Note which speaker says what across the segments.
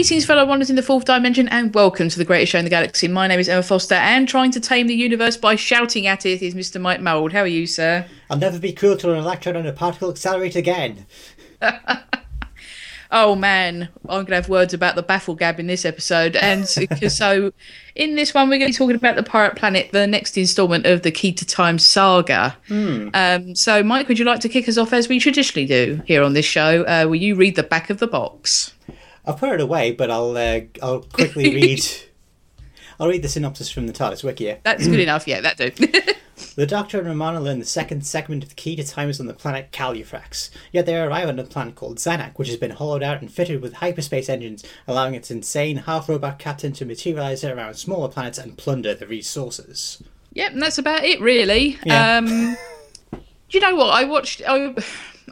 Speaker 1: Greetings, fellow wanderers in the fourth dimension, and welcome to the greatest show in the galaxy. My name is Emma Foster, and trying to tame the universe by shouting at it is Mr. Mike Mould. How are you, sir?
Speaker 2: I'll never be cruel to an electron and a particle accelerator again.
Speaker 1: Oh man, I'm going to have words about the baffle gab in this episode. And so, in this one, we're going to be talking about the Pirate Planet, the next instalment of the Key to Time saga. Um, so, Mike, would you like to kick us off as we traditionally do here on this show? Uh, will you read the back of the box?
Speaker 2: I'll put it away, but I'll uh, I'll quickly read. I'll read the synopsis from the TARDIS wiki. Yeah?
Speaker 1: That's good enough. Yeah, that do.
Speaker 2: The Doctor and Romana learn the second segment of the key to time is on the planet Calufrax. Yet they arrive on a planet called Zanak, which has been hollowed out and fitted with hyperspace engines, allowing its insane half-robot captain to materialize around smaller planets and plunder the resources.
Speaker 1: yep, and that's about it, really.
Speaker 2: Yeah.
Speaker 1: Um, do you know what? I watched. I,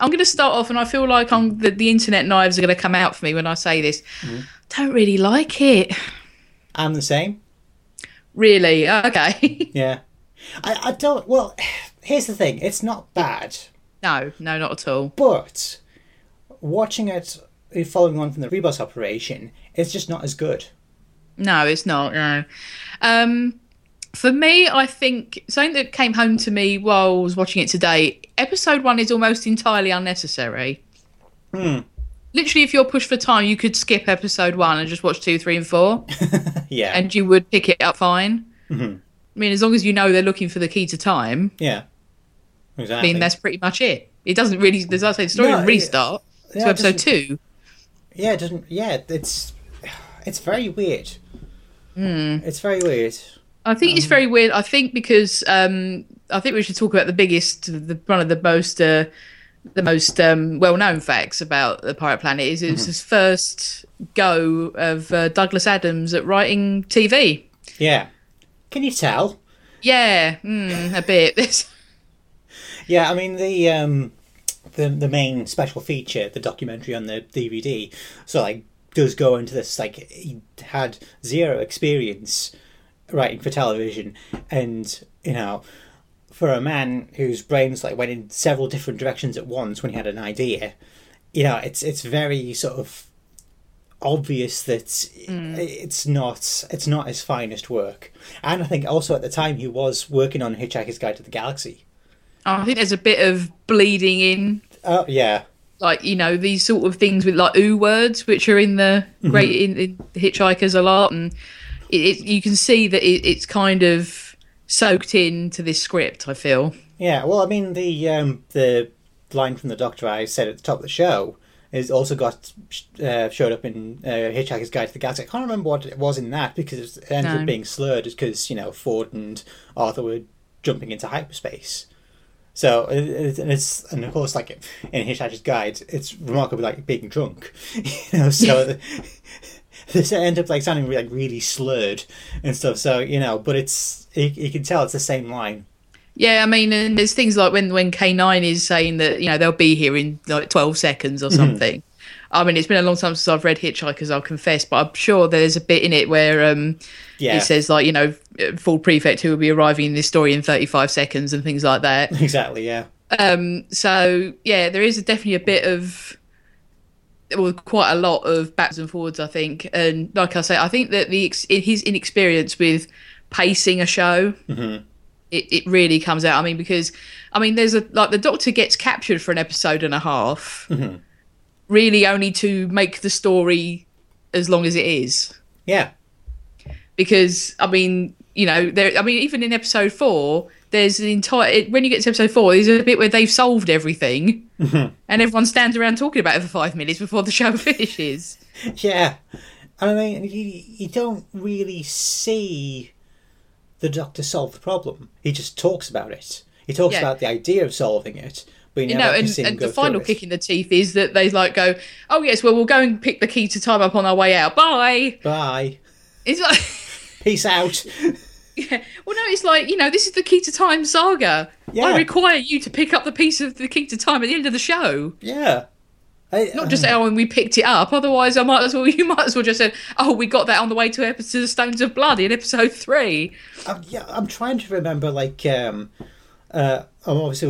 Speaker 1: I'm going to start off, and I feel like I'm the, the internet knives are going to come out for me when I say this. Don't really like it.
Speaker 2: I'm the same.
Speaker 1: Really? Okay.
Speaker 2: Yeah. I, I don't. Well, here's the thing. It's not bad,
Speaker 1: no, no, not at all.
Speaker 2: but watching it following on from the Ribos operation, it's just not as good.
Speaker 1: No, it's not. No. Um, for me, I think something that came home to me while I was watching it today. Episode one is almost entirely unnecessary. Hmm. Literally, if you're pushed for time, you could skip episode one and just watch two, three, and four,
Speaker 2: Yeah.
Speaker 1: and you would pick it up fine. Mm-hmm. I mean, as long as you know they're looking for the key to time,
Speaker 2: yeah. Exactly.
Speaker 1: I mean, that's pretty much it. It doesn't really, as I say, the story
Speaker 2: No,
Speaker 1: restart
Speaker 2: yeah,
Speaker 1: to episode two.
Speaker 2: Yeah, it doesn't. Yeah, it's it's very weird. Hmm. It's very weird.
Speaker 1: I think it's very weird. I think because um, I think we should talk about the biggest, the one of the most, uh, the most um, well-known facts about the Pirate Planet is it was his first go of uh, Douglas Adams at writing TV.
Speaker 2: Yeah. Can you tell?
Speaker 1: Yeah, mm, a bit.
Speaker 2: Yeah, I mean the um the the main special feature, the documentary on the DVD, so like does go into this like he had zero experience writing for television and you know for a man whose brains like went in several different directions at once when he had an idea, you know, it's it's very sort of obvious that mm. it's not it's not his finest work. And I think also at the time he was working on Hitchhiker's Guide to the Galaxy.
Speaker 1: Oh, I think there's a bit of bleeding in,
Speaker 2: Oh yeah.
Speaker 1: like you know these sort of things with like ooh words, which are in the great mm-hmm. in, in Hitchhikers a lot, and it, it, you can see that it, it's kind of soaked into this script. I feel.
Speaker 2: Yeah, well, I mean, the um, the line from the Doctor I said at the top of the show is also got uh, showed up in uh, Hitchhiker's Guide to the Galaxy. I can't remember what it was in that because it ended
Speaker 1: No.
Speaker 2: up being slurred because you know Ford and Arthur were jumping into hyperspace. So it, and it's and of course like in Hitchhiker's Guide, it's remarkably like being drunk, you know. So this end up like sounding like really slurred and stuff. So you know, but it's you, you can tell it's the same line.
Speaker 1: Yeah, I mean, and there's things like when when K9 is saying that you know they'll be here in like 12 seconds or something. I mean, it's been a long time since I've read Hitchhikers, I'll confess, but I'm sure there's a bit in it where um,
Speaker 2: Yeah.
Speaker 1: it says like you know Ford Prefect who will be arriving in this story in 35 seconds and things like that.
Speaker 2: Exactly, yeah.
Speaker 1: Um, so yeah, there is definitely a bit of well, quite a lot of backs and forwards, I think. And like I say, I think that the ex- his inexperience with pacing a show, mm-hmm. it, it really comes out. I mean, because I mean, there's a like the Doctor gets captured for an episode and a half, mm-hmm. really only to make the story as long as it is
Speaker 2: Yeah.
Speaker 1: because I mean, you know, there. I mean, even in episode four, there's an entire. It, when you get to episode four, there's a bit where they've solved everything, and everyone stands around talking about it for five minutes before the show finishes.
Speaker 2: Yeah. And I mean, you, you don't really see the Doctor solve the problem. He just talks about it. He talks
Speaker 1: Yeah.
Speaker 2: about the idea of solving it, but you
Speaker 1: You know, and, and the final kick
Speaker 2: it.
Speaker 1: in the teeth is that they like go, "Oh yes, well we'll go and pick the key to time up on our way out. Bye."
Speaker 2: Bye.
Speaker 1: It's like.
Speaker 2: Peace out.
Speaker 1: Yeah. Well, no, it's like you know, this is the key to time saga.
Speaker 2: Yeah.
Speaker 1: I require you to pick up the piece of the key to time at the end of the show.
Speaker 2: yeah. I,
Speaker 1: Not just oh, and we picked it up. Otherwise, I might as well. You might as well just said, "Oh, we got that on the way to episode of Stones of Blood in episode three.
Speaker 2: I'm, yeah, I'm trying to remember, like, um, uh, um, obviously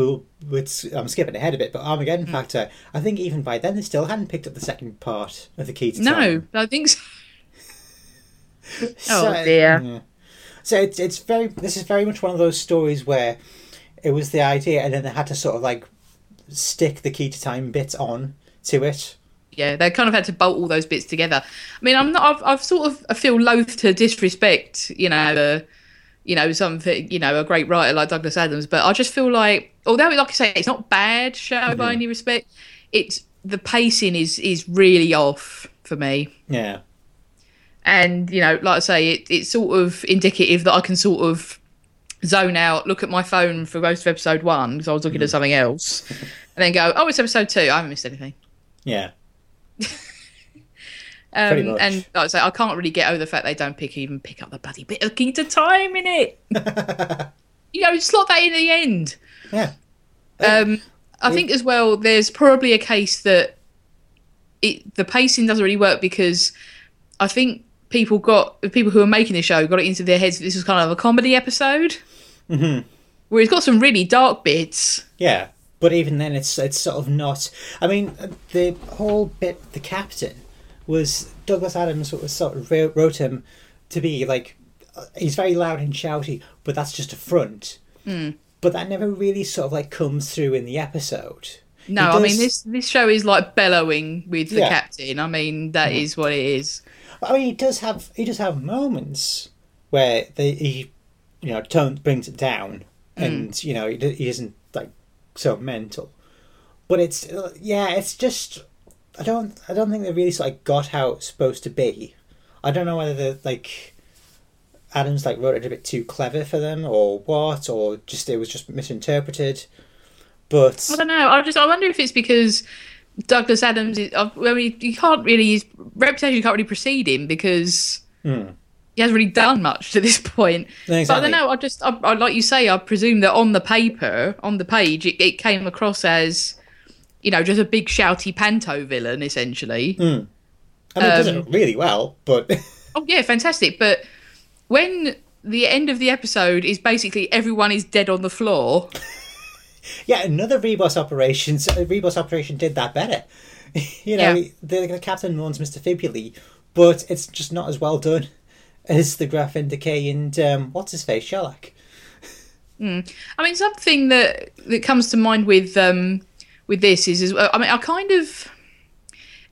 Speaker 2: we'll, I'm skipping ahead a bit, but Armageddon
Speaker 1: Hmm.
Speaker 2: Factor. I think even by then they still hadn't picked up the second part of the key to
Speaker 1: No,
Speaker 2: time.
Speaker 1: No, I think so.
Speaker 2: So-
Speaker 1: Oh, dear.
Speaker 2: yeah. So it's it's very this is very much one of those stories where it was the idea, and then they had to sort of like stick the key to time bits on to it.
Speaker 1: yeah, they kind of had to bolt all those bits together. I mean, I'm not. I've, I've sort of. I feel loath to disrespect, you know, uh, you know, something, you know, a great writer like Douglas Adams, but I just feel like, although, like I say, it's not bad show by any respect. It's the pacing is is really off for me,
Speaker 2: Yeah,
Speaker 1: and you know, like I say, it, it's sort of indicative that I can sort of zone out, look at my phone for most of episode one because I was looking at something else, and then go, oh, it's episode two. I haven't missed anything.
Speaker 2: yeah,
Speaker 1: Um,
Speaker 2: much.
Speaker 1: and like I say, I can't really get over the fact they don't pick even pick up the bloody bit of key to time in it. you know, slot that in the end.
Speaker 2: yeah.
Speaker 1: Um, I think as well, there's probably a case that it the pacing doesn't really work because I think people got the people who were making the show got it into their heads that this was kind of a comedy episode.
Speaker 2: Mhm.
Speaker 1: Where it's got some really dark bits.
Speaker 2: Yeah, but even then, it's it's sort of not. I mean, the whole bit, the captain, was Douglas Adams was sort of wrote him to be like uh, he's very loud and shouty, but that's just a front. But that never really sort of like comes through in the episode.
Speaker 1: No,
Speaker 2: He
Speaker 1: I mean this this show is like bellowing with the
Speaker 2: Yeah.
Speaker 1: captain. I mean that is what it is.
Speaker 2: I mean, he does have he does have moments where they, he, you know, tone brings it down, and you know he, he isn't like so mental. But it's uh, yeah, it's just I don't I don't think they really sort of got how it's supposed to be. I don't know whether the like Adams like wrote it a bit too clever for them or what, or just it was just misinterpreted. But
Speaker 1: I don't know. I just I wonder if it's because Douglas Adams. Is, I mean, you can't really his reputation you can't really precede him because
Speaker 2: Hmm.
Speaker 1: he hasn't really done much to this point.
Speaker 2: No,
Speaker 1: But I don't know. I just I, I, like you say. I presume that on the paper, on the page, it, it came across as you know just a big shouty panto villain essentially.
Speaker 2: I mean, it does
Speaker 1: um,
Speaker 2: it really well, but
Speaker 1: Oh yeah, fantastic. But when the end of the episode is basically everyone is dead on the floor.
Speaker 2: Yeah, another Ribos operations. uh, Ribos operation did that better. you know,
Speaker 1: Yeah.
Speaker 2: the, the captain warns Mister Fibuli, but it's just not as well done as the Graff Vynda-K and um, what's his face Sholakh.
Speaker 1: I mean, something that that comes to mind with um, with this is, is I mean, I kind of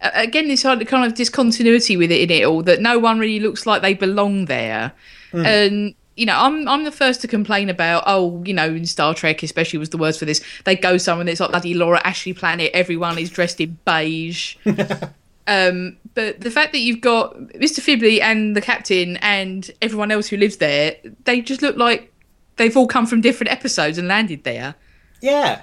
Speaker 1: again this kind of- kind of discontinuity with it in it all that no one really looks like they belong there, and you know, I'm I'm the first to complain about oh, you know, in Star Trek especially was the worst for this. They go somewhere that's like bloody Laura Ashley planet. Everyone is dressed in beige. Um, but the fact that you've got Mr. Fibby and the captain and everyone else who lives there, they just look like they've all come from different episodes and landed there.
Speaker 2: Yeah,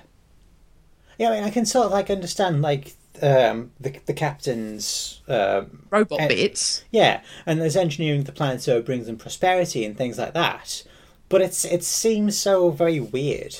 Speaker 2: yeah. I mean, I can sort of like understand like um, the the captain's um,
Speaker 1: Robot
Speaker 2: Eh,
Speaker 1: bits.
Speaker 2: yeah, and there's engineering the planet so it brings them prosperity and things like that. But it's it seems so very weird.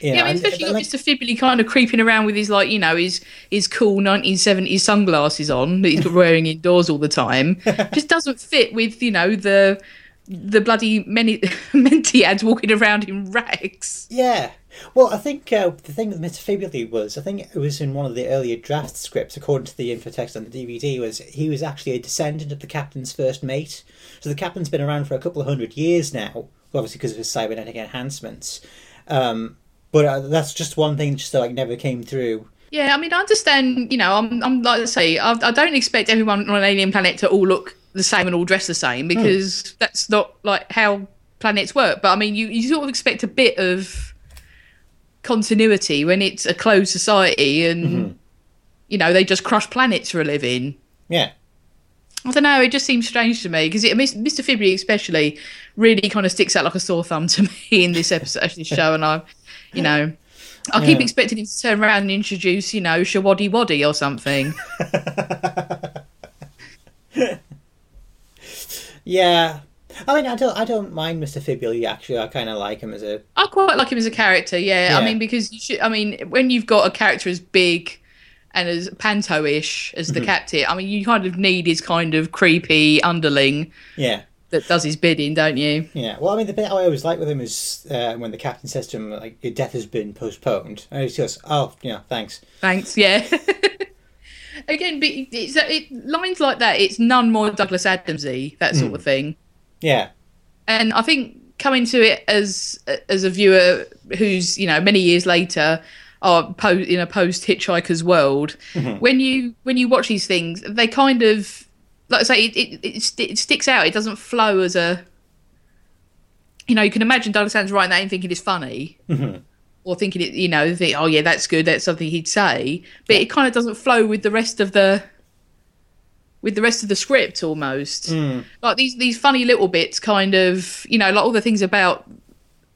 Speaker 2: You
Speaker 1: Yeah,
Speaker 2: know,
Speaker 1: I mean, especially
Speaker 2: and,
Speaker 1: got
Speaker 2: like-
Speaker 1: Mr. Fibby kind of creeping around with his like, you know, his his cool 1970s sunglasses on that he's wearing indoors all the time. Just doesn't fit with you know the the bloody many Mentiads walking around in rags.
Speaker 2: Yeah. Well, I think uh, the thing with. Fibuli was, I think it was in one of the earlier draft scripts, according to the infotext on the DVD, was he was actually a descendant of the captain's first mate. So the captain's been around for a couple of hundred years now, obviously because of his cybernetic enhancements. Um, but uh, that's just one thing just that like never came through.
Speaker 1: Yeah, I mean, I understand. You know, I'm, I'm like I say, I, I don't expect everyone on an alien planet to all look the same and all dress the same hmm. because that's not like how planets work. But I mean, you, you sort of expect a bit of continuity when it's a closed society and mm-hmm. you know they just crush planets for a living.
Speaker 2: Yeah.
Speaker 1: I don't know. It just seems strange to me because Mr. Fibry especially really kind of sticks out like a sore thumb to me in this episode, this show, and I, you know. I keep
Speaker 2: Yeah.
Speaker 1: expecting him to turn around and introduce, you know, Showaddywaddy or something.
Speaker 2: Yeah. I mean, I don't, I don't mind Mr. Fibuli, actually. I kind of like him as a.
Speaker 1: I quite like him as a character, yeah. I mean, because you should, I mean, when you've got a character as big and as panto-ish as
Speaker 2: Mm-hmm.
Speaker 1: the captain, I mean, you kind of need his kind of creepy underling
Speaker 2: Yeah.
Speaker 1: That does his bidding, don't you?
Speaker 2: Yeah. Well, I mean, the bit I always like with him is uh, when the captain says to him, like, your death has been postponed. And he goes, oh, yeah, thanks.
Speaker 1: Thanks. Yeah. Again, but it's, uh, it, lines like that, it's none more Douglas Adamsy, that sort hmm. of thing.
Speaker 2: Yeah.
Speaker 1: And I think coming to it as as a viewer who's you know many years later are po- in a post hitchhiker's world mm-hmm. when you when you watch these things they kind of like i say it, it, it, it sticks out. It doesn't flow as a you know you can imagine douglas adams writing that and thinking it's funny. Or thinking it you know think, oh yeah that's good. That's something he'd say. But it kind of doesn't flow with the rest of the with the rest of the script almost. Like these these funny little bits kind of you know like all the things about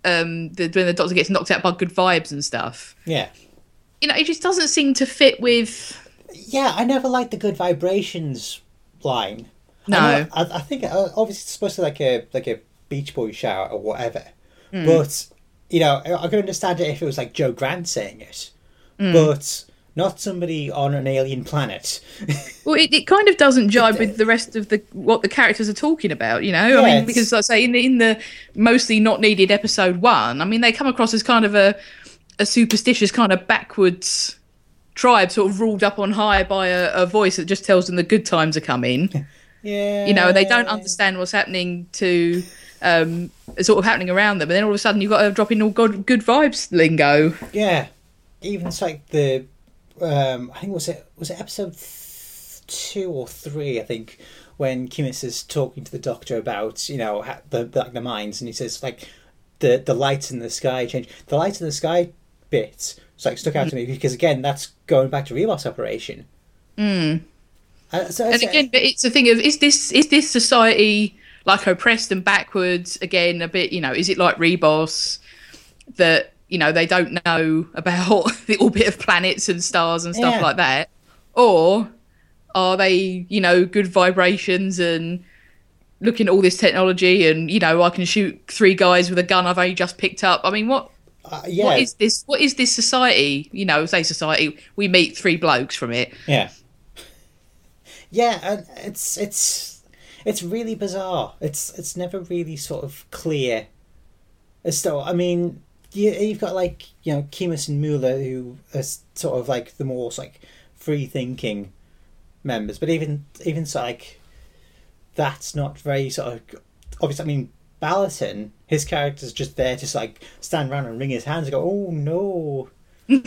Speaker 1: um the when the doctor gets knocked out by good vibes and stuff.
Speaker 2: Yeah.
Speaker 1: you know it just doesn't seem to fit with
Speaker 2: Yeah, I never liked the good vibrations line.
Speaker 1: No.
Speaker 2: I, I, I think uh, obviously it's supposed to like a like a Beach Boy shout or whatever,
Speaker 1: Hmm.
Speaker 2: but you know I, could understand it if it was like Jo Grant saying it,
Speaker 1: Hmm.
Speaker 2: but not somebody on an alien planet.
Speaker 1: well it, it kind of doesn't jibe with the rest of the what the characters are talking about you know
Speaker 2: Yeah,
Speaker 1: i mean because like I say in the in the mostly not needed episode one i mean they come across as kind of a a superstitious kind of backwards tribe sort of ruled up on high by a, a voice that just tells them the good times are coming.
Speaker 2: Yeah,
Speaker 1: you know they don't understand what's happening to um sort of happening around them and then all of a sudden you've got to drop in all good, good vibes lingo.
Speaker 2: Yeah, even it's like the um, I think was it was it episode two or three I think when Kimus is talking to the doctor about you know the, the like the mines and he says like the the lights in the sky change the lights in the sky bit it's like stuck out to me because again that's going back to Ribos operation. Mm. Uh, so
Speaker 1: and again but it's a thing of is this is this society like oppressed and backwards again a bit you know is it like Ribos that you know they don't know about the orbit of planets and stars and stuff
Speaker 2: Yeah.
Speaker 1: like that or are they you know good vibrations and looking at all this technology and you know i can shoot three guys with a gun i've only just picked up i mean what
Speaker 2: uh, yeah
Speaker 1: what is this what is this society you know say society we meet three blokes from it
Speaker 2: Yeah. Yeah, and it's it's it's really bizarre. It's it's never really sort of clear as to. I mean, you, you've got like you know Kimus and Mula who are sort of like the more like free thinking members, but even even so like that's not very sort of obviously. I mean, Balaton, his character's just there to like stand around and wring his hands and go, "Oh no."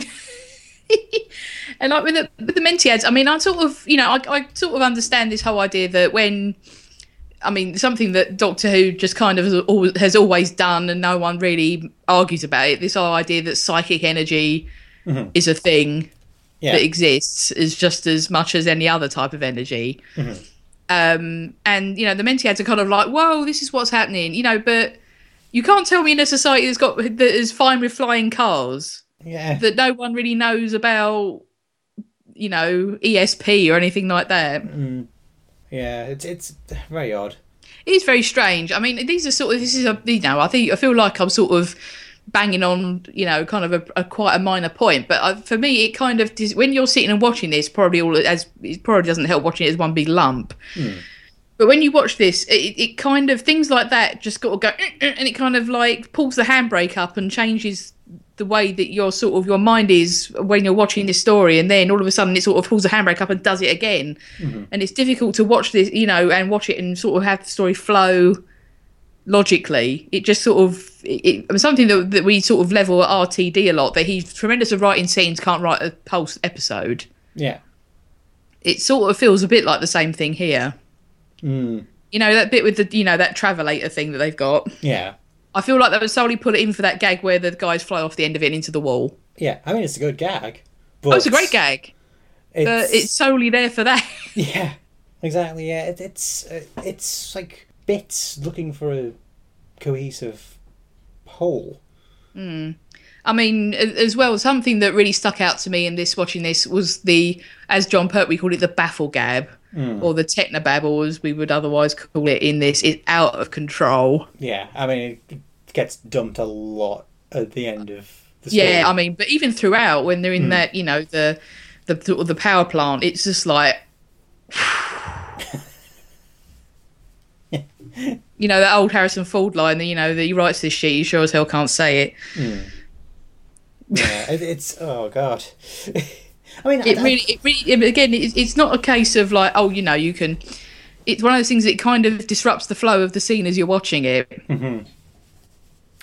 Speaker 1: And like with the with the Mentiads, I mean, I sort of you know I, I sort of understand this whole idea that when I mean something that Doctor Who just kind of has always done, and no one really argues about it. This whole idea that psychic energy is a thing
Speaker 2: Yeah.
Speaker 1: that exists is just as much as any other type of energy. Um, and you know the Mentiads are kind of like, whoa, this is what's happening, you know, but. You can't tell me in a society that's got that is fine with flying cars
Speaker 2: yeah.
Speaker 1: that no one really knows about you know ESP or anything like that.
Speaker 2: Yeah, it's it's very odd.
Speaker 1: It is very strange. I mean, these are sort of this is a you know I think I feel like I'm sort of banging on you know kind of a, a quite a minor point, but uh, for me it kind of when you're sitting and watching this, probably all as it probably doesn't help watching it as one big lump. But when you watch this, it, it kind of things like that just got to go, eh, eh, and it kind of like pulls the handbrake up and changes the way that your sort of your mind is when you're watching this story, and then all of a sudden it sort of pulls the handbrake up and does it again, mm-hmm. and it's difficult to watch this, you know, and watch it and sort of have the story flow logically. It just sort of it, it, something that, that we sort of level at RTD a lot. That he's tremendous at writing scenes, can't write a pulse episode.
Speaker 2: Yeah.
Speaker 1: It sort of feels a bit like the same thing here.
Speaker 2: Mm.
Speaker 1: You know that bit with the you know that travelator thing that they've got.
Speaker 2: Yeah.
Speaker 1: I feel like they would solely put it in for that gag where the guys fly off the end of it into the wall.
Speaker 2: Yeah. I mean, it's a good gag. But
Speaker 1: Oh, it's a great gag, but it's solely there for that.
Speaker 2: yeah, exactly. Yeah, it, it's uh, it's like bits looking for a cohesive whole.
Speaker 1: I mean, as well, something that really stuck out to me in this watching this was the, as Jon Pertwee called it, the baffle gab, Mm. or the technobabble, as we would otherwise call it in this, is out of control.
Speaker 2: Yeah, I mean, it gets dumped a lot at the end of the story.
Speaker 1: Yeah, I mean, but even throughout, when they're in mm. that, you know, the the sort of the power plant, it's just like you know that old Harrison Ford line that you know that he writes this shit. You sure as hell can't say it. Mm.
Speaker 2: Yeah, it, it's oh god. I mean,
Speaker 1: It
Speaker 2: I- I-
Speaker 1: really, it really. Again, it's, it's not a case of like, oh, you know, you can. It's one of those things that kind of disrupts the flow of the scene as you're watching it. Mm-hmm.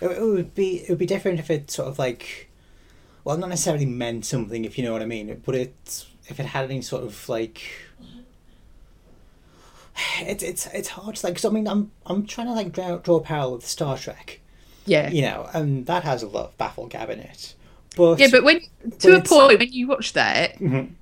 Speaker 2: It, it would be it would be different if it sort of like, well, not necessarily meant something, if you know what I mean. But it if it had any sort of like, it's it's it's hard to like. Cause I mean, I'm I'm trying to like draw, draw a parallel with Star Trek,
Speaker 1: Yeah.
Speaker 2: you know, and that has a lot of Bafflegab in it. But
Speaker 1: Yeah, but when to a point when you watch that, mm-hmm.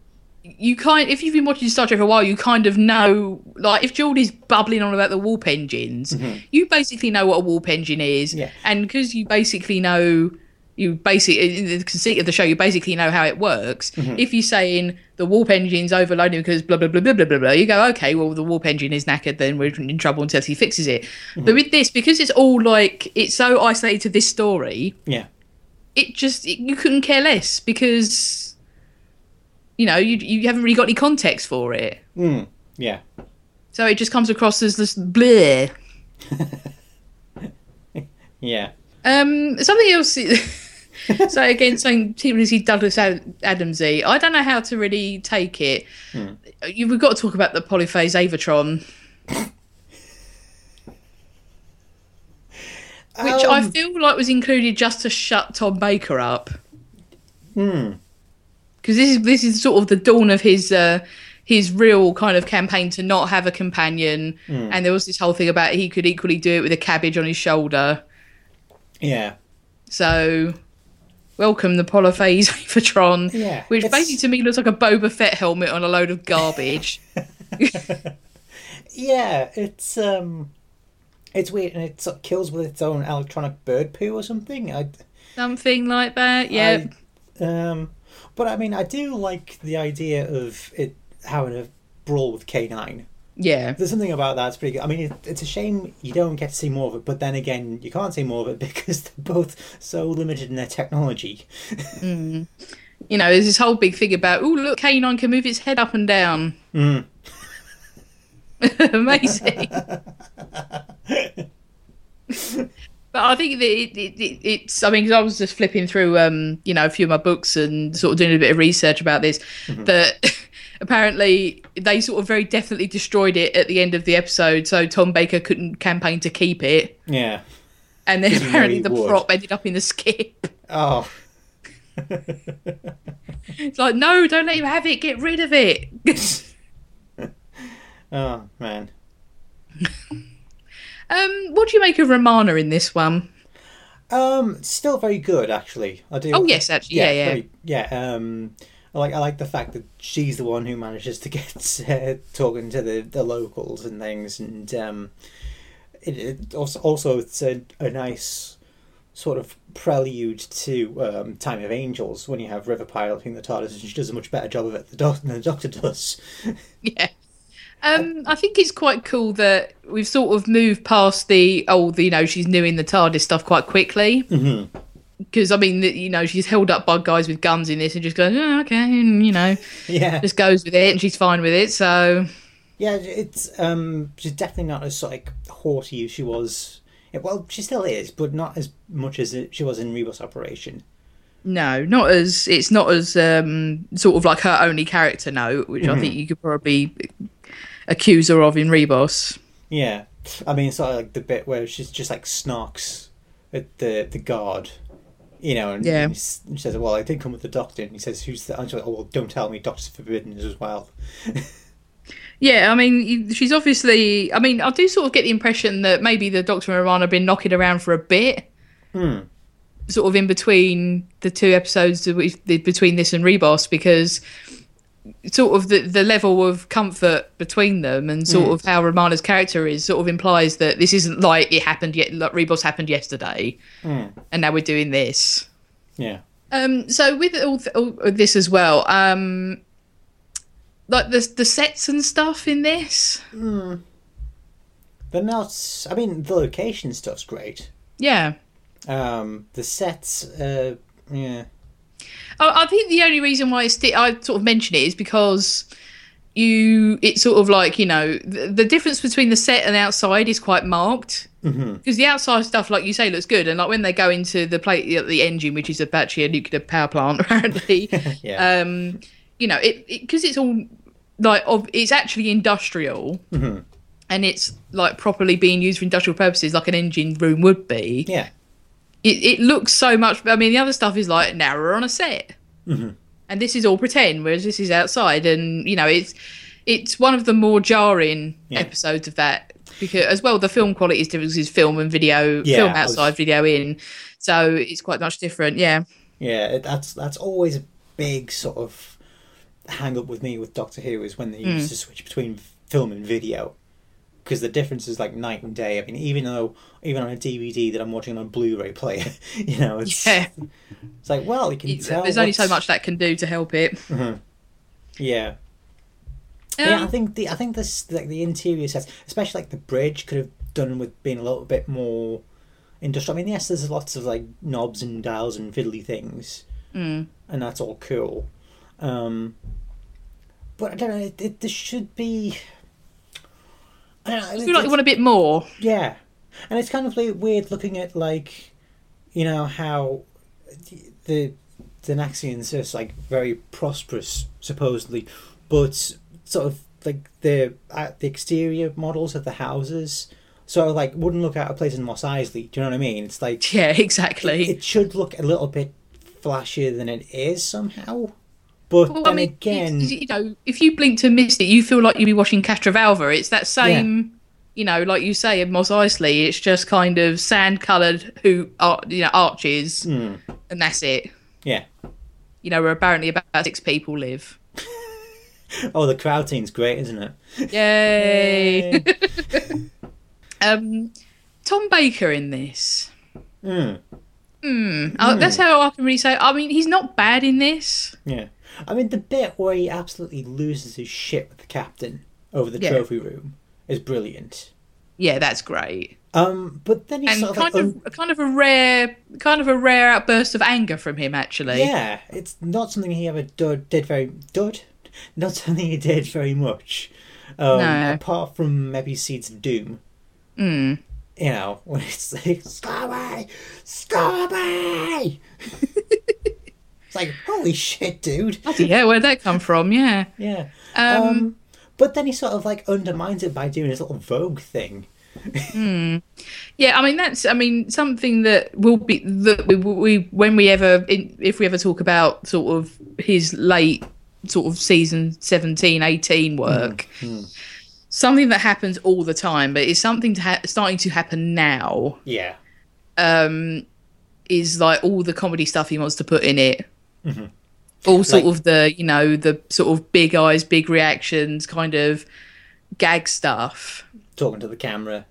Speaker 1: you kind if you've been watching Star Trek for a while, you kind of know like if Geordi's bubbling on about the warp engines, mm-hmm. you basically know what a warp engine is,
Speaker 2: Yeah.
Speaker 1: and because you basically know. You basically, in the conceit of the show, you basically know how it works. Mm-hmm. If you're saying the warp engine's overloaded because blah blah blah blah blah blah blah, you go, okay, well the warp engine is knackered, then we're in trouble until he fixes it. But with this, because it's all like it's so isolated to this story,
Speaker 2: yeah,
Speaker 1: it just it, you couldn't care less because you know you you haven't really got any context for it.
Speaker 2: Mm, yeah,
Speaker 1: so it just comes across as this bleh.
Speaker 2: Yeah,
Speaker 1: um something else so again saying Timothy Douglas Ad- Adamsy I don't know how to really take it. You, we've got to talk about the polyphase Avatron which I
Speaker 2: Um,
Speaker 1: feel like was included just to shut Tom Baker up
Speaker 2: Hmm.
Speaker 1: because this is this is sort of the dawn of his uh, his real kind of campaign to not have a companion,
Speaker 2: Hmm.
Speaker 1: and there was this whole thing about he could equally do it with a cabbage on his shoulder.
Speaker 2: yeah.
Speaker 1: So, welcome the Polyphase Avatron,
Speaker 2: Yeah,
Speaker 1: which
Speaker 2: it's-
Speaker 1: basically to me looks like a Boba Fett helmet on a load of garbage.
Speaker 2: Yeah, it's um, it's weird, and it sort of kills with its own electronic bird poo or something. I,
Speaker 1: Something like that. Yeah.
Speaker 2: I- um, but I mean, I do like the idea of it having a brawl with K nine.
Speaker 1: yeah.
Speaker 2: There's something about that that's pretty good. I mean, it, it's a shame you don't get to see more of it, but then again, you can't see more of it because they're both so limited in their technology.
Speaker 1: You know, there's this whole big thing about, oh, look, K9 can move its head up and down.
Speaker 2: Mm.
Speaker 1: Amazing. but I think that it, it, it, it's, I mean, 'cause I was just flipping through, um, you know, a few of my books and sort of doing a bit of research about this. That apparently they sort of very definitely destroyed it at the end of the episode, so Tom Baker couldn't campaign to keep it.
Speaker 2: Yeah.
Speaker 1: And then
Speaker 2: Because you know
Speaker 1: apparently the
Speaker 2: would.
Speaker 1: prop ended up in the skip.
Speaker 2: Oh.
Speaker 1: It's like, no, don't let him have it. Get rid of it.
Speaker 2: Oh man.
Speaker 1: um, what do you make of Romana in this one?
Speaker 2: Um, still very good actually. I do.
Speaker 1: Oh, yes, actually, yeah, yeah.
Speaker 2: very- yeah. Um, I like I like the fact that she's the one who manages to get uh, talking to the, the locals and things, and um, it, it also also it's a, a nice sort of prelude to um, Time of Angels when you have River piloting the TARDIS, and she does a much better job of it than the, doc- than the Doctor does.
Speaker 1: Yeah. Um, I think it's quite cool that we've sort of moved past the oh, the, you know, she's new in the TARDIS stuff quite quickly.
Speaker 2: Mm-hmm.
Speaker 1: Because I mean, the- you know, she's held up by guys with guns in this, and just goes, oh, okay, and, you know,
Speaker 2: Yeah,
Speaker 1: just goes with it, and she's fine with it. So
Speaker 2: Yeah, it's um, she's definitely not as like haughty as she was. Well, she still is, but not as much as she was in Ribos Operation.
Speaker 1: no, not as it's not as um, sort of like her only character note, which I think you could probably accuse her of in Ribos.
Speaker 2: Yeah, I mean, sort of like the bit where she's just like snarks at the the guard, you know, and,
Speaker 1: Yeah.
Speaker 2: she says, "Well, I did come with the doctor," and he says, "Who's the?" And she's like, "Oh, well, don't tell me, doctor's forbidden as well."
Speaker 1: Yeah, I mean, she's obviously. I mean, I do sort of get the impression that maybe the Doctor and Iran have been knocking around for a bit,
Speaker 2: Hmm.
Speaker 1: sort of in between the two episodes that we did between this and Ribos, because sort of the the level of comfort between them and sort of how Romana's character is sort of implies that this isn't like it happened yet, like Ribos happened yesterday,
Speaker 2: Hmm.
Speaker 1: and now we're doing this.
Speaker 2: Yeah.
Speaker 1: Um, so with all, th- all this as well, um, like the the sets and stuff in this,
Speaker 2: They're not. I mean, the location stuff's great.
Speaker 1: yeah.
Speaker 2: Um, the sets, uh, yeah,
Speaker 1: I, I think the only reason why it's sti- I sort of mention it is because you it's sort of like you know the, the difference between the set and outside is quite marked. Because the outside stuff like you say looks good. And like when they go into the plate the, the engine which is actually a nuclear power plant apparently
Speaker 2: Yeah.
Speaker 1: um you know it because it's all like of it's actually industrial. And it's like properly being used for industrial purposes like an engine room would be.
Speaker 2: Yeah.
Speaker 1: It, it looks so much i mean the other stuff is like we're on a set. And this is all pretend whereas this is outside. And you know it's it's one of the more jarring
Speaker 2: Yeah.
Speaker 1: episodes of that because as well the film quality is different 'cause it's film and video
Speaker 2: Yeah,
Speaker 1: film
Speaker 2: I was-
Speaker 1: outside video in. So it's quite much different yeah.
Speaker 2: Yeah, that's that's always a big sort of hang up with me with Doctor Who is when they
Speaker 1: Hmm.
Speaker 2: used to switch between film and video because the difference is like night and day. I mean, even though even on a DVD that I'm watching on a Blu-ray player, you know, it's
Speaker 1: yeah
Speaker 2: it's like well, you can
Speaker 1: It-
Speaker 2: tell.
Speaker 1: there's only so much that can do to help it
Speaker 2: Yeah, yeah. I
Speaker 1: Um,
Speaker 2: think the I think this like the interior sets, especially like the bridge, could have done with being a little bit more industrial. I mean, yes, there's lots of like knobs and dials and fiddly things,
Speaker 1: mm.
Speaker 2: and that's all cool. Um, but I don't know. It, it, there should be. I know.
Speaker 1: Feel like you want a bit more
Speaker 2: yeah, and it's kind of like weird looking at like, you know how the the Naxians are like very prosperous supposedly, but sort of like the uh, the exterior models of the houses sort of like wouldn't look out of place in Mos Eisley. Do you know what I mean? It's like
Speaker 1: yeah exactly
Speaker 2: it should look a little bit flashier than it is somehow. But
Speaker 1: Well,
Speaker 2: then
Speaker 1: I mean,
Speaker 2: again,
Speaker 1: you know, if you blinked and missed it, you feel like you'd be watching Castrovalva. It's that same, you know, like you say in Mos Eisley. It's just kind of sand-coloured hoop, ar- you know, arches,
Speaker 2: Hmm.
Speaker 1: and that's it.
Speaker 2: yeah.
Speaker 1: You know, where apparently about six people live.
Speaker 2: Oh, the crowd scene's great, isn't it?
Speaker 1: Yay! um, Tom Baker in this.
Speaker 2: Mm,
Speaker 1: Uh, that's how I can really say. I mean, he's not bad in this.
Speaker 2: yeah. I mean, the bit where he absolutely loses his shit with the captain over the
Speaker 1: Yeah.
Speaker 2: trophy room is brilliant.
Speaker 1: Yeah, that's great.
Speaker 2: Um, but then he's
Speaker 1: And
Speaker 2: sort of
Speaker 1: kind
Speaker 2: like,
Speaker 1: of, kind of a rare, kind of a rare outburst of anger from him. Actually,
Speaker 2: yeah, it's not something he ever did, did very did, not something he did very much. Um,
Speaker 1: No.
Speaker 2: apart from maybe Seeds of Doom.
Speaker 1: Mm.
Speaker 2: You know, when it's like Scorby, Scorby. it's like holy shit, dude.
Speaker 1: Hell, where'd that come from? Yeah.
Speaker 2: Yeah.
Speaker 1: Um,
Speaker 2: Um, but then he sort of like undermines it by doing his little Vogue thing.
Speaker 1: Yeah, I mean that's I mean something that will be that we, we when we ever in, if we ever talk about sort of his late sort of season 17 18 work something that happens all the time but it's something to ha- starting to happen now
Speaker 2: Yeah.
Speaker 1: um is like all the comedy stuff he wants to put in it all sort
Speaker 2: Like-
Speaker 1: of the you know the sort of big eyes big reactions kind of gag stuff
Speaker 2: Talking to the camera.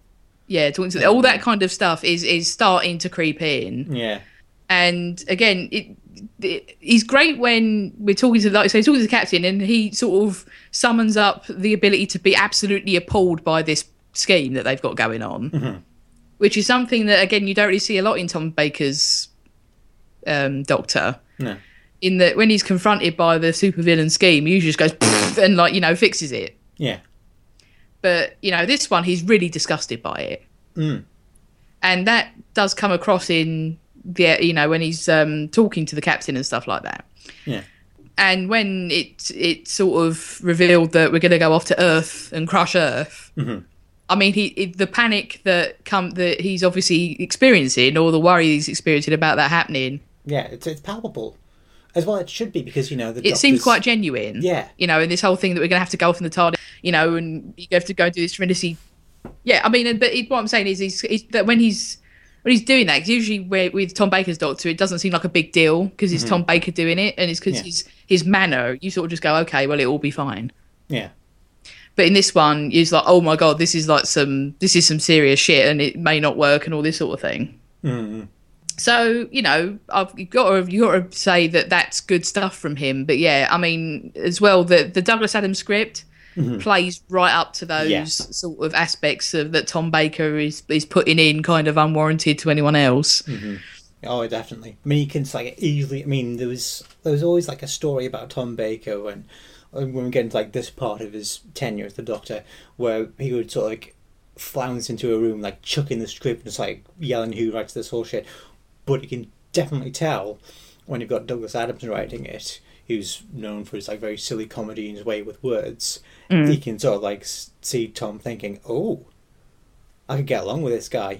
Speaker 1: yeah talking to the, all that kind of stuff is is starting to creep in
Speaker 2: Yeah.
Speaker 1: and again it, it he's great when we're talking to like I say talking to the captain and he sort of summons up the ability to be absolutely appalled by this scheme that they've got going on which is something that again you don't really see a lot in tom baker's um, doctor
Speaker 2: No.
Speaker 1: In that when he's confronted by the supervillain scheme he usually just goes and like you know fixes it
Speaker 2: Yeah.
Speaker 1: but you know this one he's really disgusted by it
Speaker 2: Mm.
Speaker 1: and that does come across in the you know when he's um talking to the captain and stuff like that
Speaker 2: Yeah.
Speaker 1: and when it it sort of revealed that we're going to go off to earth and crush earth
Speaker 2: Mhm.
Speaker 1: i mean he the panic that come that he's obviously experiencing or the worry he's experiencing about that happening
Speaker 2: Yeah. It's it's palpable, as well. It should be because you know the.
Speaker 1: it seems
Speaker 2: doctors-
Speaker 1: quite genuine
Speaker 2: Yeah.
Speaker 1: you know and this whole thing that we're going to have to go off in the TARDIS, you know and you have to go and do this tremendously yeah i mean but it, what i'm saying is he's, he's that when he's when he's doing that 'cause usually with tom baker's doctor it doesn't seem like a big deal because it's tom baker doing it and it's because
Speaker 2: Mm-hmm. Yeah.
Speaker 1: his his manner you sort of just go okay well it'll be fine
Speaker 2: Yeah.
Speaker 1: but in this one it's like oh my god this is like some this is some serious shit and it may not work and all this sort of thing
Speaker 2: Mm.
Speaker 1: So you know I've you've got to you got to say that that's good stuff from him. But yeah, I mean as well the the Douglas Adams script mm-hmm. plays right up to those
Speaker 2: Yeah.
Speaker 1: sort of aspects of that Tom Baker is is putting in kind of unwarranted to anyone else. Mm-hmm.
Speaker 2: Oh, definitely. I mean, you can like easily. I mean, there was there was always like a story about Tom Baker when when we get into like this part of his tenure as the Doctor, where he would sort of like flounce into a room, like chucking the script and just like yelling who writes this whole shit. But you can definitely tell when you've got Douglas Adams writing it, who's known for his like very silly comedy and his way with words.
Speaker 1: Mm.
Speaker 2: You can sort of like see Tom thinking, "Oh, I could get along with this guy."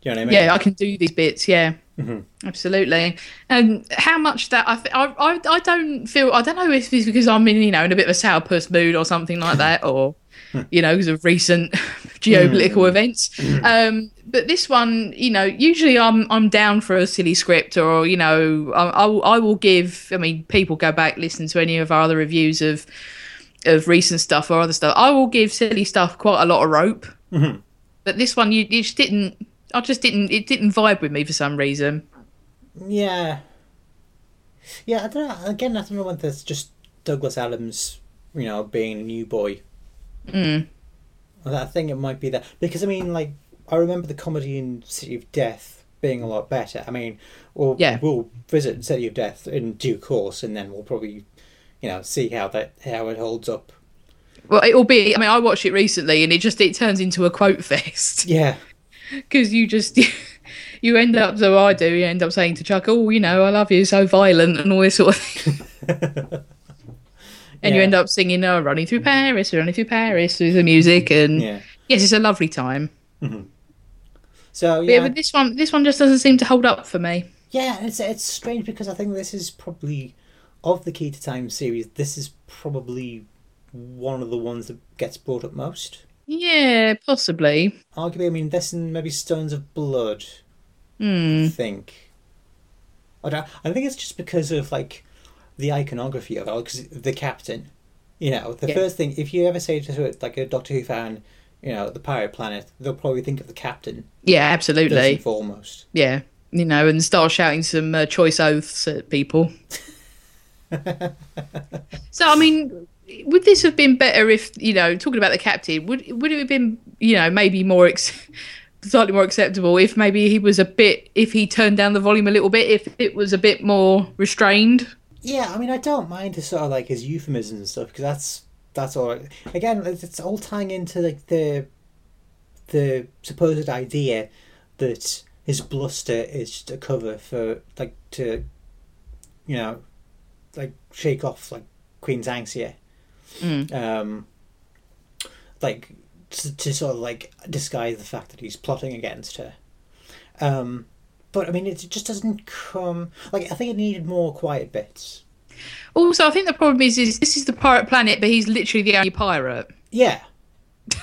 Speaker 2: Do you know what I mean?
Speaker 1: Yeah, I can do these bits. Yeah,
Speaker 2: Mhm.
Speaker 1: absolutely. And how much that I, th- I, I, I don't feel. I don't know if it's because I'm in, you know, in a bit of a sourpuss mood or something like that, or you know, because of recent geopolitical events. Um, but this one, you know, usually I'm I'm down for a silly script, or you know, I, I, will- I will give. I mean, people go back listen to any of our other reviews of of recent stuff or other stuff. I will give silly stuff quite a lot of rope.
Speaker 2: Mhm.
Speaker 1: But this one, you, you just didn't. I just didn't. It didn't vibe with me for some reason.
Speaker 2: Yeah. Yeah, I don't know. Again, I don't know whether it's just Douglas Adams, you know, being a new boy.
Speaker 1: Mm.
Speaker 2: I think it might be that. Because, I mean, like, I remember the comedy in City of Death being a lot better. I mean, we'll,
Speaker 1: Yeah.
Speaker 2: we'll visit City of Death in due course, and then we'll probably, you know, see how that how it holds up.
Speaker 1: Well, it will be. I mean, I watched it recently, and it just it turns into a quote fest
Speaker 2: Yeah.
Speaker 1: because you just you end up. So I do. You end up saying to Chuck, "Oh, you know, I love you, so violent," and all this sort of thing. And you end up singing, "Oh, running through Paris, running through Paris" with the music, and
Speaker 2: Yeah.
Speaker 1: yes, it's a lovely time.
Speaker 2: Mm-hmm.
Speaker 1: So, yeah,
Speaker 2: yeah.
Speaker 1: but this one, this one just doesn't seem to hold up for me.
Speaker 2: Yeah, it's it's strange because I think this is probably of the Key to Time series. This is probably one of the ones that gets brought up most.
Speaker 1: Yeah, possibly.
Speaker 2: Arguably, I mean, this and maybe Stones of Blood.
Speaker 1: Hmm.
Speaker 2: I think. I don't. I think it's just because of like the iconography of it, because the captain. You know, the
Speaker 1: Yeah.
Speaker 2: first thing if you ever say to it like a Doctor Who fan, you know, the pirate planet, they'll probably think of the captain
Speaker 1: Yeah,
Speaker 2: first
Speaker 1: absolutely.
Speaker 2: and foremost.
Speaker 1: Yeah, you know, and start shouting some uh, choice oaths at people. so, I mean, would this have been better if you know, talking about the captain, would would it have been you know maybe more ex- slightly more acceptable if maybe he was a bit if he turned down the volume a little bit if it was a bit more restrained.
Speaker 2: Yeah, I mean, I don't mind his sort of like his euphemisms and stuff because that's that's all. right. Again, it's it's all tying into like the the supposed idea that his bluster is just a cover for like to, you know, like shake off like Queen's Xanxia,
Speaker 1: Mm.
Speaker 2: um, like to, to sort of like disguise the fact that he's plotting against her. Um, but I mean, it just doesn't come like I think it needed more quiet bits.
Speaker 1: Also, I think the problem is, is this is the pirate planet, but he's literally the only pirate.
Speaker 2: Yeah.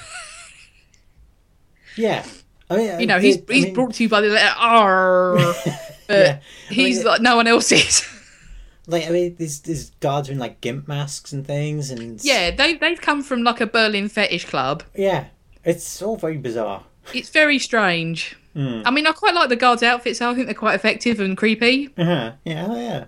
Speaker 2: yeah. I mean,
Speaker 1: You know, he's
Speaker 2: the- I
Speaker 1: he's
Speaker 2: mean,
Speaker 1: brought to you by the letter R, but
Speaker 2: Yeah.
Speaker 1: He's
Speaker 2: mean,
Speaker 1: like no one else is.
Speaker 2: like I mean, these these guards are in like gimp masks and things, and
Speaker 1: Yeah, they they've come from like a Berlin fetish club.
Speaker 2: yeah, it's all very bizarre.
Speaker 1: It's very strange.
Speaker 2: Mm.
Speaker 1: I mean, I quite like the guards' outfits. I think they're quite effective and creepy.
Speaker 2: Uh-huh. Yeah, oh, yeah,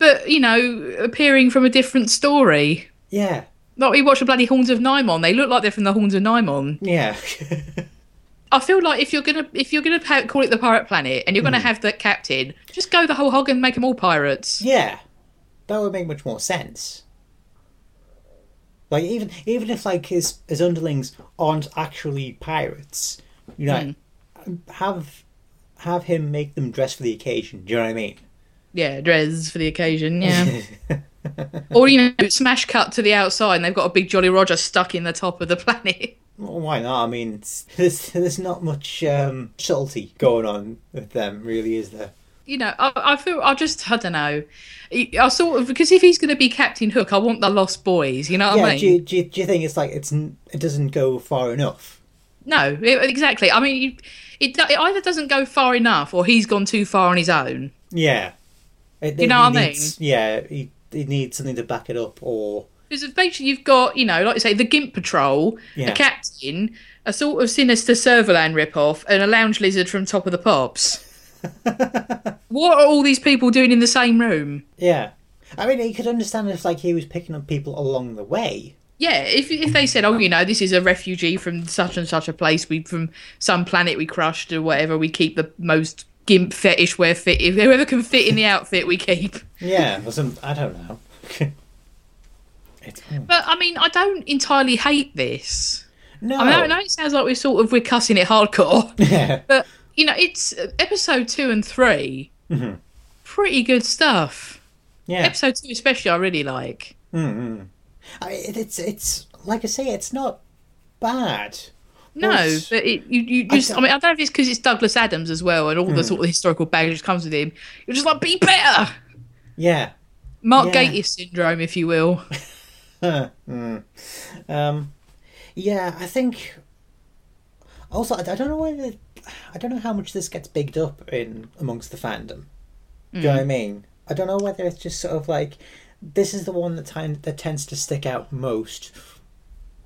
Speaker 1: But you know, appearing from a different story.
Speaker 2: yeah,
Speaker 1: Like we watch the bloody Horns of Nimon. They look like they're from the Horns of Nimon.
Speaker 2: yeah.
Speaker 1: I feel like if you're gonna if you're gonna pa- call it the Pirate Planet and you're gonna hmm. have the captain, just go the whole hog and make them all pirates.
Speaker 2: yeah, that would make much more sense. Like even even if like his his underlings aren't actually pirates, you know, hmm. have have him make them dress for the occasion. Do you know what I mean?
Speaker 1: Yeah, Dres for the occasion. Yeah. or you know, smash cut to the outside and they've got a big Jolly Roger stuck in the top of the planet.
Speaker 2: Well, why not? I mean, it's, there's there's not much um, subtlety going on with them, really, is there?
Speaker 1: you know, I, I feel I just I don't know. I sort of because if he's going to be Captain Hook, I want the Lost Boys. You know what
Speaker 2: yeah.
Speaker 1: I mean?
Speaker 2: do, you, do, you, do you think it's like it's it doesn't go far enough?
Speaker 1: No, it, exactly. I mean, it, it either doesn't go far enough or he's gone too far on his own.
Speaker 2: Yeah. It,
Speaker 1: You know what I
Speaker 2: needs- Yeah, he, he needs something to back it up, or
Speaker 1: Because basically you've got, you know, like you say, the Gimp Patrol,
Speaker 2: Yeah.
Speaker 1: a captain, a sort of sinister Servalan ripoff, and a lounge lizard from Top of the Pops. what are all these people doing in the same room?
Speaker 2: yeah. I mean, you could understand if like he was picking up people along the way.
Speaker 1: Yeah, if if they said, oh, you know, this is a refugee from such and such a place, we from some planet we crushed or whatever, we keep the most gimp fetish where fit if whoever can fit in the outfit we keep.
Speaker 2: Yeah, well, some, I don't know. it's.
Speaker 1: But I mean, I don't entirely hate this.
Speaker 2: no.
Speaker 1: I mean, I know it sounds like we're sort of we're cussing it hardcore,
Speaker 2: Yeah.
Speaker 1: but you know, it's uh, episode two and 3
Speaker 2: Mhm.
Speaker 1: Pretty good stuff.
Speaker 2: Yeah.
Speaker 1: Episode two, especially, I really like.
Speaker 2: Mm-hmm. I, it's it's like I say, it's not bad.
Speaker 1: No, but it, you, you just, I,
Speaker 2: don't-
Speaker 1: mean, I don't know if it's because it's Douglas Adams as well and all the sort of historical baggage comes with him. You're just like, be better!
Speaker 2: Yeah.
Speaker 1: Mark
Speaker 2: Yeah.
Speaker 1: Gatiss syndrome, if you will.
Speaker 2: Mm. Um, yeah, I think. Also, I, I don't know whether I don't know how much this gets bigged up in amongst the fandom. Do you know what I mean? I don't know whether it's just sort of like this is the one that time that tends to stick out most,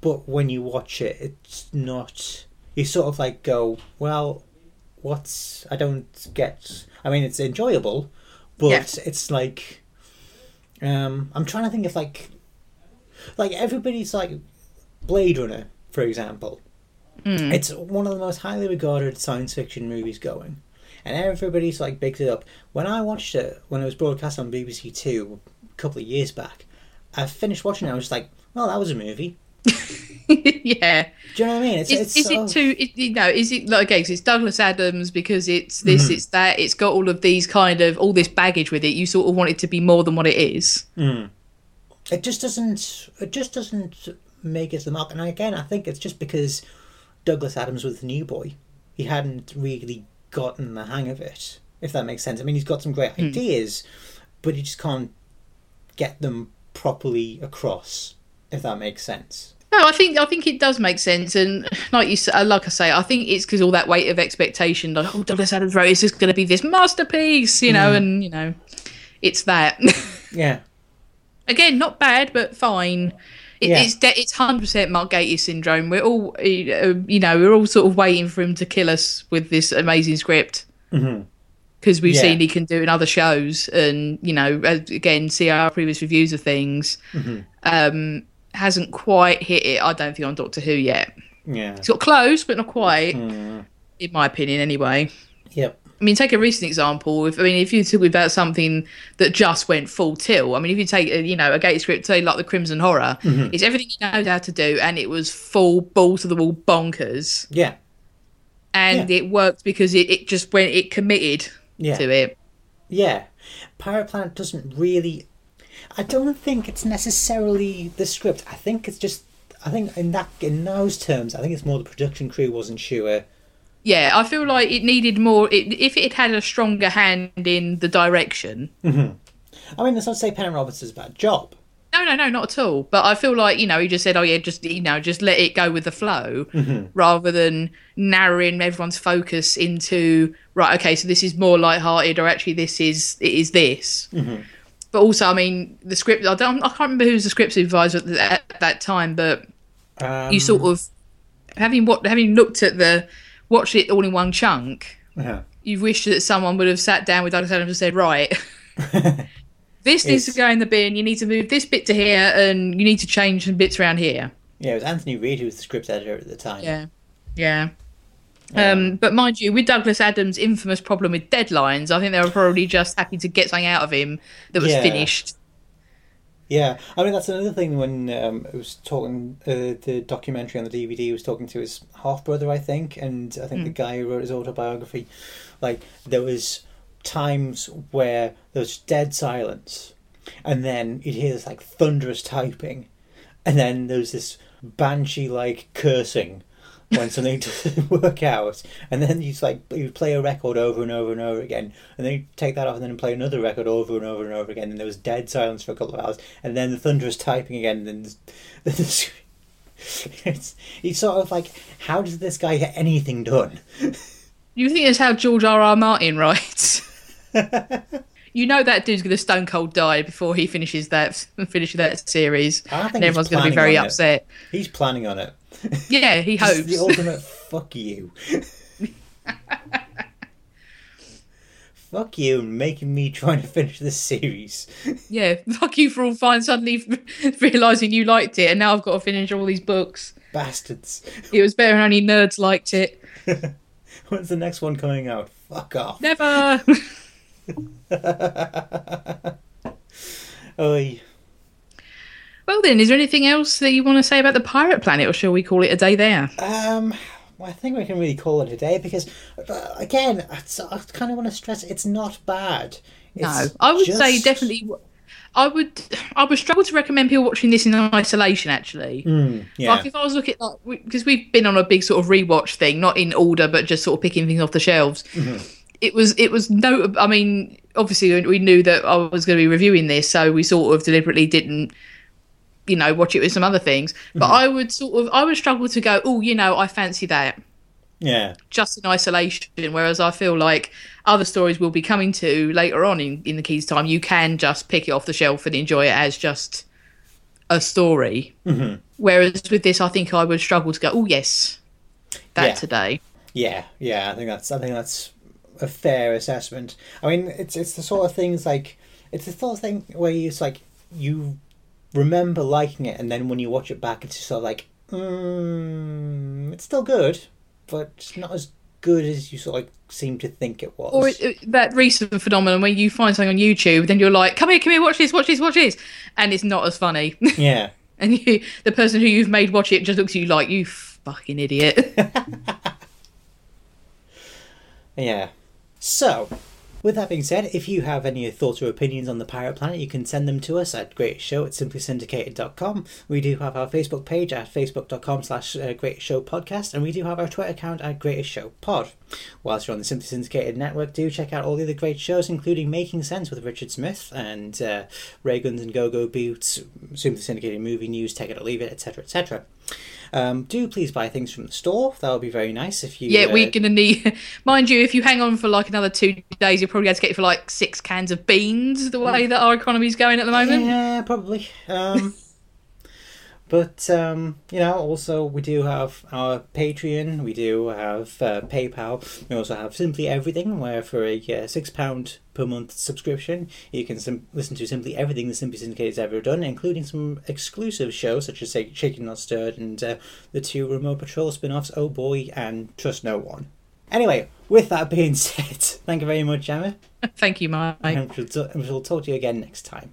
Speaker 2: but when you watch it, it's not. You sort of like go, well, what's I don't get. I mean, it's enjoyable, but it's like. Um, I'm trying to think of like like everybody's like Blade Runner, for example. It's one of the most highly regarded science fiction movies going, and everybody's like bigged it up. When I watched it when it was broadcast on BBC Two a couple of years back, I finished watching it. I was like, "Well, that was a movie."
Speaker 1: yeah.
Speaker 2: Do you know what I mean? It's,
Speaker 1: Is,
Speaker 2: it's
Speaker 1: is
Speaker 2: so-
Speaker 1: it too, it, you know, is it like, okay, so it's Douglas Adams because it's this, mm. it's that, it's got all of these kind of, all this baggage with it. You sort of want it to be more than what it is. Mm.
Speaker 2: it just doesn't it just doesn't make it the mark and again i think it's just because douglas adams was the new boy he hadn't really gotten the hang of it if that makes sense i mean he's got some great hmm. ideas but he just can't get them properly across if that makes sense
Speaker 1: No, I think I think it does make sense, and like you say, uh, like I say, I think it's because all that weight of expectation, like oh, Douglas Adams wrote, is this going to be this masterpiece, you know, mm. and you know, it's that.
Speaker 2: yeah
Speaker 1: Again, not bad, but fine. It,
Speaker 2: Yeah.
Speaker 1: It's de- it's hundred percent Mark Gatiss syndrome. We're all, uh, you know, we're all sort of waiting for him to kill us with this amazing script mm-hmm. because we've
Speaker 2: Yeah.
Speaker 1: seen he can do it in other shows, and you know, again, see our previous reviews of things. Mm-hmm. Um, hasn't quite hit it. I don't think on Doctor Who yet.
Speaker 2: yeah
Speaker 1: It's got close, but not quite, in my opinion, anyway.
Speaker 2: yep
Speaker 1: I mean, take a recent example. If I mean, if you talk about something that just went full tilt, I mean, if you take, uh, you know, a Gatiss script, say like the Crimson Horror, it's everything you know how to do, and it was full ball to the wall bonkers,
Speaker 2: yeah
Speaker 1: and
Speaker 2: Yeah.
Speaker 1: it worked because it, it just went, it committed
Speaker 2: yeah
Speaker 1: to it.
Speaker 2: Yeah, Pirate Planet doesn't really. I don't think it's necessarily the script. I think it's just. I think in that in those terms, I think it's more the production crew wasn't sure.
Speaker 1: Yeah, I feel like it needed more. It, if it had a stronger hand in the direction, mm-hmm.
Speaker 2: I mean, that's not to say Pennant Roberts a bad job.
Speaker 1: No, no, no, not at all. But I feel like you know he just said, "Oh yeah, just you know, just let it go with the flow," mm-hmm. rather than narrowing everyone's focus into right. Okay, so this is more light-hearted, or actually this is it is this. Mm-hmm. But also, I mean, the script. I don't. I can't remember who's the script supervisor at, the, at that time, but
Speaker 2: Um,
Speaker 1: you sort of having what having looked at the watched it all in one chunk.
Speaker 2: yeah.
Speaker 1: You wish that someone would have sat down with Douglas Adams and said, "Right." This needs to go in the bin. You need to move this bit to here, and you need to change some bits around here.
Speaker 2: Yeah, it was Anthony Read who was the script editor at the time.
Speaker 1: Yeah, yeah. Um, but mind you, with Douglas Adams' infamous problem with deadlines, I think they were probably just happy to get something out of him that was
Speaker 2: Yeah.
Speaker 1: finished.
Speaker 2: Yeah, I mean that's another thing when um, it was talking uh, the documentary on the DVD was talking to his half brother, I think, and I think the guy who wrote his autobiography, like there was times where there was dead silence, and then you'd hear this like thunderous typing, and then there was this banshee like cursing when something doesn't work out, and then you like you play a record over and over and over again, and then you take that off and then play another record over and over and over again, and there was dead silence for a couple of hours, and then the thunder thunderous typing again, and then then there's, it's it's sort of like how does this guy get anything done?
Speaker 1: You think it's how George R. R. Martin writes? you know that dude's going to stone cold die before he finishes that finishes that series,
Speaker 2: I think
Speaker 1: and everyone's going to be very
Speaker 2: on it.
Speaker 1: upset.
Speaker 2: He's planning on it.
Speaker 1: Yeah, he hopes.
Speaker 2: the ultimate fuck you. fuck you making me trying to finish this series.
Speaker 1: Yeah, fuck you for all fine suddenly realizing you liked it, and now I've got to finish all these books.
Speaker 2: Bastards.
Speaker 1: It was better, and only nerds liked it.
Speaker 2: When's the next one coming out? Fuck off.
Speaker 1: Never.
Speaker 2: Oi.
Speaker 1: Well then, is there anything else that you want to say about the Pirate Planet, or shall we call it a day there?
Speaker 2: Um, well, I think we can really call it a day because, uh, again, I, I kind of want to stress it's not bad.
Speaker 1: No, I would say definitely. I would, I would struggle to recommend people watching this in isolation. Actually,
Speaker 2: Mm, yeah.
Speaker 1: Like if I was looking like because we've been on a big sort of rewatch thing, not in order, but just sort of picking things off the shelves. It was it was no. I mean, obviously we knew that I was going to be reviewing this, so we sort of deliberately didn't, you know, watch it with some other things. But I would sort of I would struggle to go, oh, you know, I fancy that
Speaker 2: yeah.
Speaker 1: just in isolation. Whereas I feel like other stories we'll be coming to later on in in the Keys time, you can just pick it off the shelf and enjoy it as just a story.
Speaker 2: Mhm.
Speaker 1: Whereas with this, I think I would struggle to go, oh yes, that
Speaker 2: Yeah.
Speaker 1: today.
Speaker 2: Yeah, yeah, I think that's I think that's a fair assessment. I mean, it's it's the sort of things like it's the sort of thing where you, it's like you remember liking it, and then when you watch it back, it's just sort of like, mm, it's still good, but it's not as good as you sort of like seem to think it was.
Speaker 1: Or it, it- that recent phenomenon where you find something on YouTube, then you're like, come here, come here, watch this, watch this, watch this, and it's not as funny.
Speaker 2: yeah,
Speaker 1: and you, the person who you've made watch it just looks at you like, you fucking idiot.
Speaker 2: yeah. So, with that being said, if you have any thoughts or opinions on the Pirate Planet, you can send them to us at greatestshow at simplysyndicated.com. We do have our Facebook page at facebook.com slash uh, greatest show podcast, and we do have our Twitter account at greatest show pod. Whilst you're on the Simply Syndicated network, do check out all the other great shows, including Making Sense with Richard Smith and uh, Ray Guns and Go Go Boots, Simply Syndicated Movie News, Take It or Leave It, etc., etc. Um, do please buy things from the store. That would be very nice if you.
Speaker 1: yeah,
Speaker 2: uh,
Speaker 1: we're gonna need, mind you, if you hang on for like another two days, you'll probably have to get it for like six cans of beans. The way that our economy's going at the moment.
Speaker 2: Yeah, probably. Um, but um, you know, also we do have our Patreon. We do have uh, PayPal. We also have Simply Everything, where for a uh, six pound per month subscription, you can sim- listen to simply everything the Simply Syndicate has ever done, including some exclusive shows such as say, Shaking Not Stirred and uh, the two Remote Patrol spin-offs, Oh Boy and Trust No One. Anyway, with that being said, thank you very much, Emma,
Speaker 1: Thank you, Mike.
Speaker 2: and we'll, t- we'll talk to you again next time.